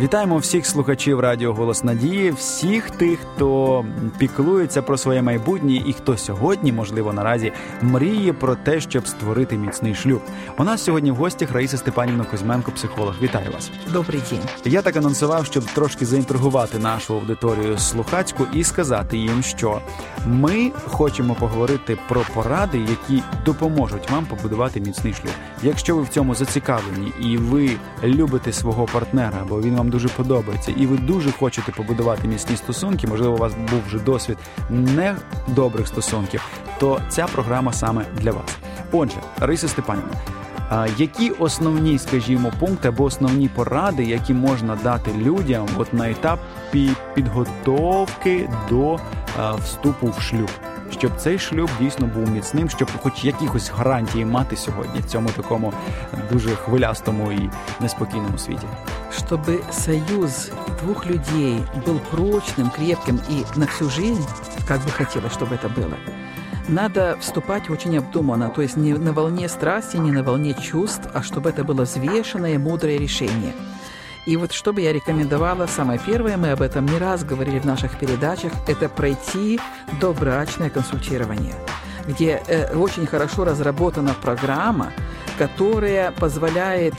Вітаємо всіх слухачів Радіо Голос Надії, всіх тих, хто піклується про своє майбутнє і хто сьогодні, можливо, наразі мріє про те, щоб створити міцний шлюб. У нас сьогодні в гостях Раїса Степанівна Кузьменко, психолог. Вітаю вас. Добрий день. Я так анонсував, щоб трошки заінтригувати нашу аудиторію слухацьку і сказати їм, що ми хочемо поговорити про поради, які допоможуть вам побудувати міцний шлюб. Якщо ви в цьому зацікавлені і ви любите свого партнера, бо він вам дуже подобається, і ви дуже хочете побудувати міцні стосунки, можливо, у вас був вже досвід недобрих стосунків, то ця програма саме для вас. Отже, Риса Степанівна. Які основні, скажімо, пункти або основні поради, які можна дати людям от на етапі підготовки до вступу в шлюб, щоб цей шлюб дійсно був міцним, щоб хоч якихось гарантії мати сьогодні в цьому такому дуже хвилястому і неспокійному світі? Чтобы союз двух людей был прочным, крепким и на всю жизнь, как бы хотелось, чтобы это было, надо вступать очень обдуманно, то есть не на волне страсти, не на волне чувств, а чтобы это было взвешенное, мудрое решение. и вот что бы я рекомендовала, самое первое, мы об этом не раз говорили в наших передачах, это пройти добрачное консультирование, где э, очень хорошо разработана программа, которая позволяет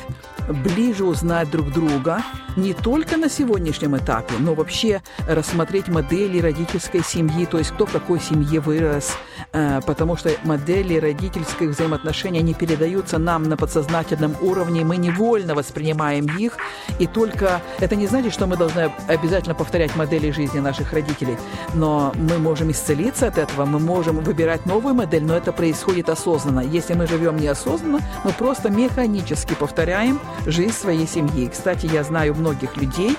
ближе узнать друг друга не только на сегодняшнем этапе, но вообще рассмотреть модели родительской семьи, то есть кто в какой семье вырос, э, потому что модели родительских взаимоотношений, они передаются нам на подсознательном уровне, мы невольно воспринимаем их, и только это не значит, что мы должны обязательно повторять модели жизни наших родителей, но мы можем исцелиться от этого, мы можем выбирать новую модель, но это происходит осознанно. Если мы живем неосознанно, мы просто механически повторяем жизнь своей семьи. Кстати, я знаю многих людей,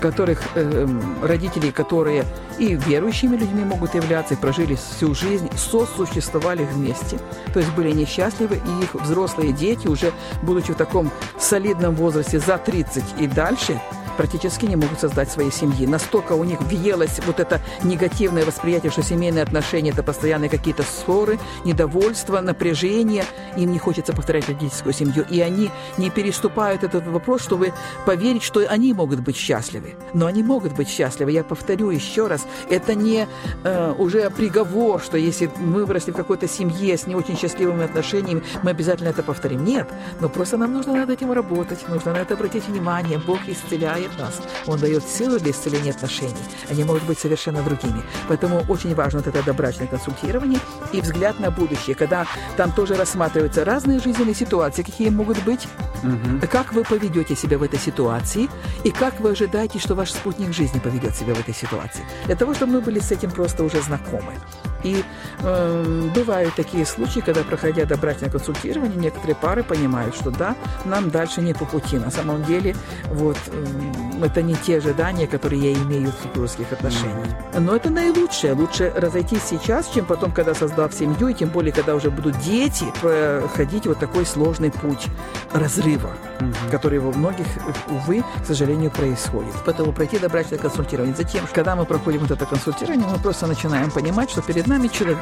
которых э, родителей, которые и верующими людьми могут являться, и прожили всю жизнь, сосуществовали вместе. То есть были несчастливы, и их взрослые дети, уже будучи в таком солидном возрасте за 30 и дальше, практически не могут создать своей семьи. Настолько у них въелось вот это негативное восприятие, что семейные отношения – это постоянные какие-то ссоры, недовольство, напряжение. Им не хочется повторять родительскую семью. И они не переступают этот вопрос, чтобы поверить, что они могут быть счастливы. Но они могут быть счастливы. Я повторю еще раз, это не э, уже приговор, что если мы выросли в какой-то семье с не очень счастливыми отношениями, мы обязательно это повторим. Нет, но просто нам нужно над этим работать, нужно на это обратить внимание. Бог исцеляет исцеляет нас. Он дает силу для исцеления отношений. Они могут быть совершенно другими. Поэтому очень важно вот это добрачное консультирование и взгляд на будущее, когда там тоже рассматриваются разные жизненные ситуации, какие могут быть, угу. как вы поведете себя в этой ситуации и как вы ожидаете, что ваш спутник жизни поведет себя в этой ситуации. Для того, чтобы мы были с этим просто уже знакомы. И э, бывают такие случаи, когда, проходя добрательное консультирование, некоторые пары понимают, что да, нам дальше не по пути. На самом деле, вот э, это не те ожидания, которые я имею в супружеских отношениях. Но это наилучшее. Лучше разойтись сейчас, чем потом, когда создав семью, и тем более, когда уже будут дети, проходить вот такой сложный путь разрыва, угу. который у многих, увы, к сожалению, происходит. Поэтому пройти добрачное консультирование. Затем, когда мы проходим вот это консультирование, мы просто начинаем понимать, что перед нами человек.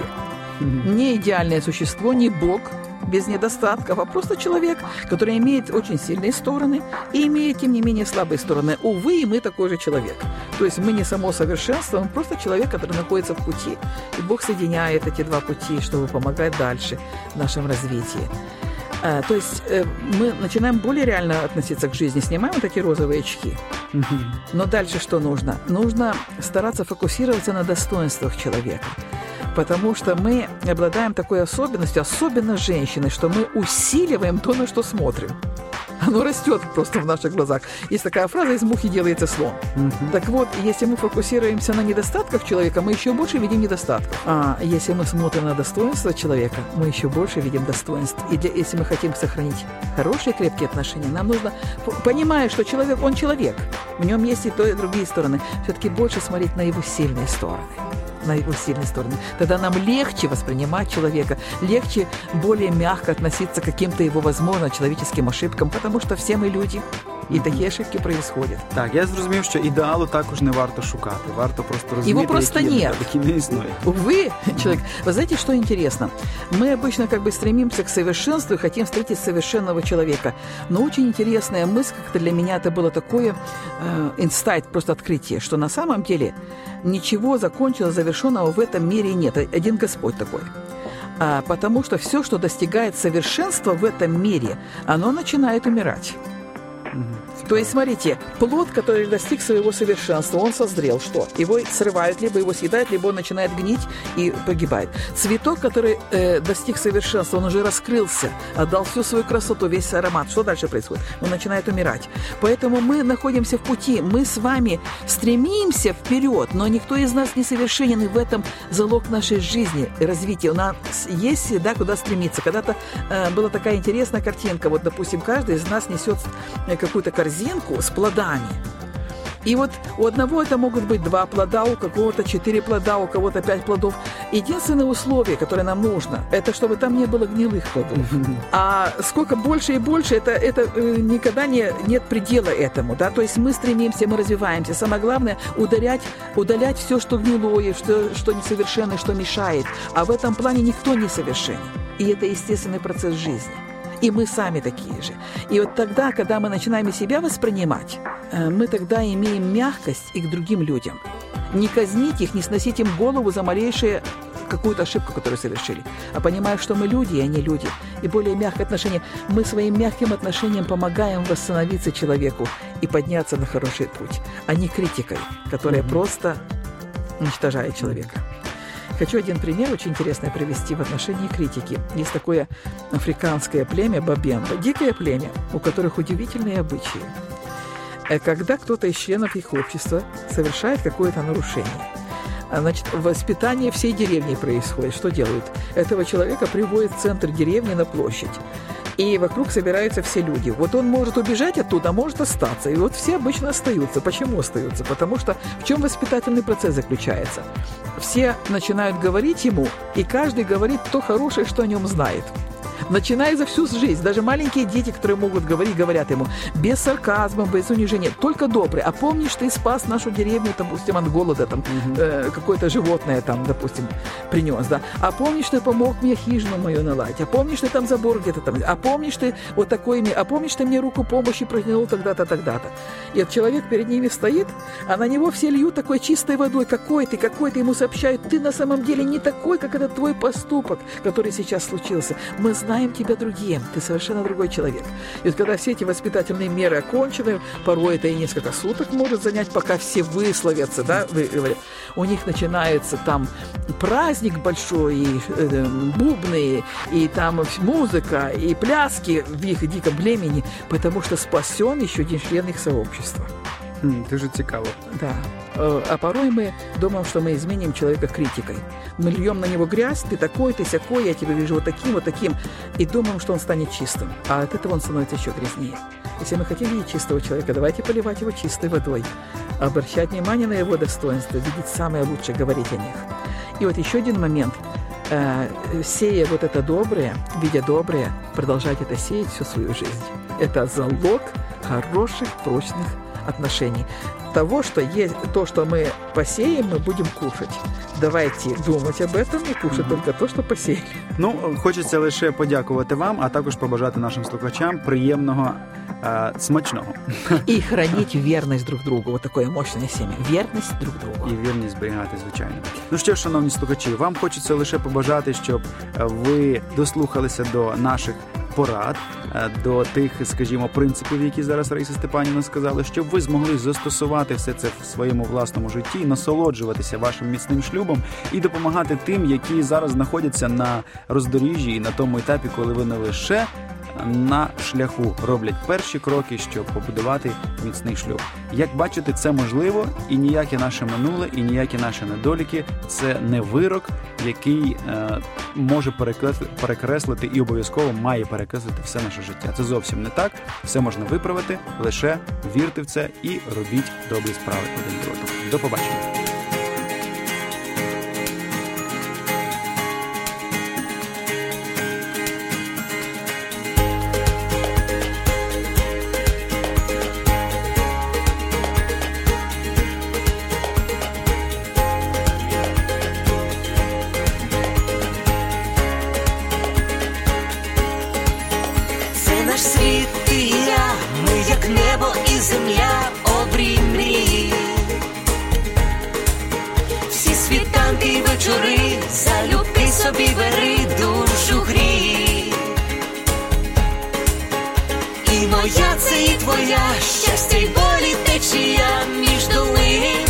Не идеальное существо, не Бог, без недостатков, а просто человек, который имеет очень сильные стороны и имеет, тем не менее, слабые стороны. Увы, и мы такой же человек. То есть мы не само совершенство, мы просто человек, который находится в пути. И Бог соединяет эти два пути, чтобы помогать дальше в нашем развитии. А, то есть э, мы начинаем более реально относиться к жизни, снимаем вот эти розовые очки. Но дальше что нужно? Нужно стараться фокусироваться на достоинствах человека потому что мы обладаем такой особенностью, особенно женщины, что мы усиливаем то, на что смотрим. Оно растет просто в наших глазах. Есть такая фраза «из мухи делается слон». Угу. Так вот, если мы фокусируемся на недостатках человека, мы еще больше видим недостатков. А если мы смотрим на достоинства человека, мы еще больше видим достоинств. И для, если мы хотим сохранить хорошие крепкие отношения, нам нужно, понимая, что человек, он человек, в нем есть и то, и другие стороны, все-таки больше смотреть на его сильные стороны на его сильные стороны. Тогда нам легче воспринимать человека, легче более мягко относиться к каким-то его, возможно, человеческим ошибкам, потому что все мы люди. И такие ошибки происходят. Так, я зрозумів, що ідеалу також не варто шукати. Варто просто розуміти, Его просто які, нет. які не існує. Увы, человек. Вы знаете, что интересно? Мы обычно как бы стремимся к совершенству и хотим встретить совершенного человека. Но очень интересная мысль, как-то для меня это было такое э, инсайт, просто открытие, что на самом деле ничего законченного, завершенного в этом мире нет. Один Господь такой. А, потому что все, что достигает совершенства в этом мире, оно начинает умирать. То есть, смотрите, плод, который достиг своего совершенства, он созрел, что? Его срывают, либо его съедают, либо он начинает гнить и погибает. Цветок, который э, достиг совершенства, он уже раскрылся, отдал всю свою красоту, весь аромат. Что дальше происходит? Он начинает умирать. Поэтому мы находимся в пути, мы с вами стремимся вперед, но никто из нас не совершенен, и в этом залог нашей жизни развития. У нас есть всегда куда стремиться. Когда-то э, была такая интересная картинка, вот, допустим, каждый из нас несет э, какую-то корзинку с плодами. И вот у одного это могут быть два плода, у какого-то четыре плода, у кого-то пять плодов. Единственное условие, которое нам нужно, это чтобы там не было гнилых плодов. А сколько больше и больше, это, это э, никогда не, нет предела этому. Да? То есть мы стремимся, мы развиваемся. Самое главное – ударять, удалять все, что гнилое, что, что несовершенное, что мешает. А в этом плане никто не совершенен. И это естественный процесс жизни. И мы сами такие же. И вот тогда, когда мы начинаем и себя воспринимать, э, мы тогда имеем мягкость и к другим людям. Не казнить их, не сносить им голову за малейшее какую-то ошибку, которую совершили, а понимая, что мы люди, и они люди. И более мягкое отношение. Мы своим мягким отношением помогаем восстановиться человеку и подняться на хороший путь, а не критикой, которая просто уничтожает человека. Хочу один пример очень интересный привести в отношении критики. Есть такое африканское племя Бабемба, дикое племя, у которых удивительные обычаи. Э, Когда кто-то из членов их общества совершает какое-то нарушение, а, значит, воспитание всей деревни происходит. Что делают? Этого человека приводят в центр деревни на площадь. И вокруг собираются все люди. Вот он может убежать оттуда, а может остаться. И вот все обычно остаются. Почему остаются? Потому что в чем воспитательный процесс заключается? Все начинают говорить ему, и каждый говорит то хорошее, что о нем знает. Начиная за всю жизнь, даже маленькие дети, которые могут говорить, говорят ему. Без сарказма, без унижения, только добрый. А помнишь, ты спас нашу деревню, допустим, от голода, там, э, какое-то животное там, допустим, принес, да. А помнишь, ты помог мне хижину мою наладить, а помнишь, ты там забор где-то там, а помнишь, ты вот такой, мне- а помнишь, ты мне руку помощи протянул тогда-то, тогда-то. И вот человек перед ними стоит, а на него все льют такой чистой водой, какой ты, какой ты, ему сообщают, ты на самом деле не такой, как этот твой поступок, который сейчас случился. Мы знаем тебя другим, ты совершенно другой человек. И вот когда все эти воспитательные меры окончены, порой это и несколько суток может занять, пока все высловятся, да, у них начинается там праздник большой, и э, бубны, и там музыка, и пляски в их диком племени, потому что спасен еще один член их сообщества. Хм, Дуже цікаво. Да. Э, А порой мы думаем, что мы изменим человека критикой. Мы льем на него грязь, ты такой, ты сякой, я тебя вижу вот таким, вот таким, и думаем, что он станет чистым. А от этого он становится еще грязнее. Если мы хотим видеть чистого человека, давайте поливать его чистой водой, обращать внимание на его достоинства, видеть самое лучшее, говорить о них. И вот еще один момент. Э, Сея вот это доброе, видя доброе, продолжать это сеять всю свою жизнь. Это залог хороших, прочных отношений. Того, что есть, то, что мы посеем, мы будем кушать. Давайте думать об этом и кушать только то, что посеяли. Ну, хочеться лише подякувати вам, а також побажати нашим слухачам приємного е, смачного И хранить верность друг другу. Вот такое мощное семя. Верность друг другу. і вірність зберігати, звичайно. Ну що ж, шановні слухачі, вам хочеться лише побажати, щоб е, ви дослухалися до наших порад, е, до тих, скажімо, принципів, які зараз Раїса Степанівна сказала, щоб ви змогли застосувати все це в своєму власному житті, насолоджуватися вашим міцним шлюбом і допомагати тим, які зараз знаходяться на роздоріжжі і на тому етапі, коли ви не лише на шляху роблять перші кроки, щоб побудувати міцний шлюб. Як бачите, це можливо, і ніяке наше минуле, і ніякі наші недоліки це не вирок, який е, може перекреслити, і обов'язково має перекреслити все наше життя. Це зовсім не так. Все можна виправити, лише вірте в це і робіть добрі справи один до. До побачення. Світ, ти і я, ми як небо і земля, обрій мрії. Всі світанки й вечори, залюбки собі бери душу грій. І моя це і твоя, щастя й болі течія між долин.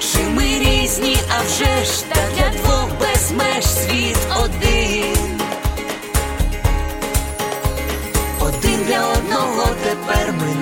Чи ми різні, а вже ж та для двох без меж світ один.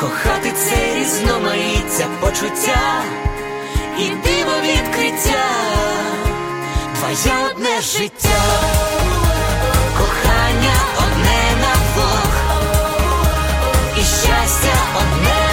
кохати це різноманіття почуття і диво відкриття, твоє одне життя, кохання одне на Бог, і щастя одне.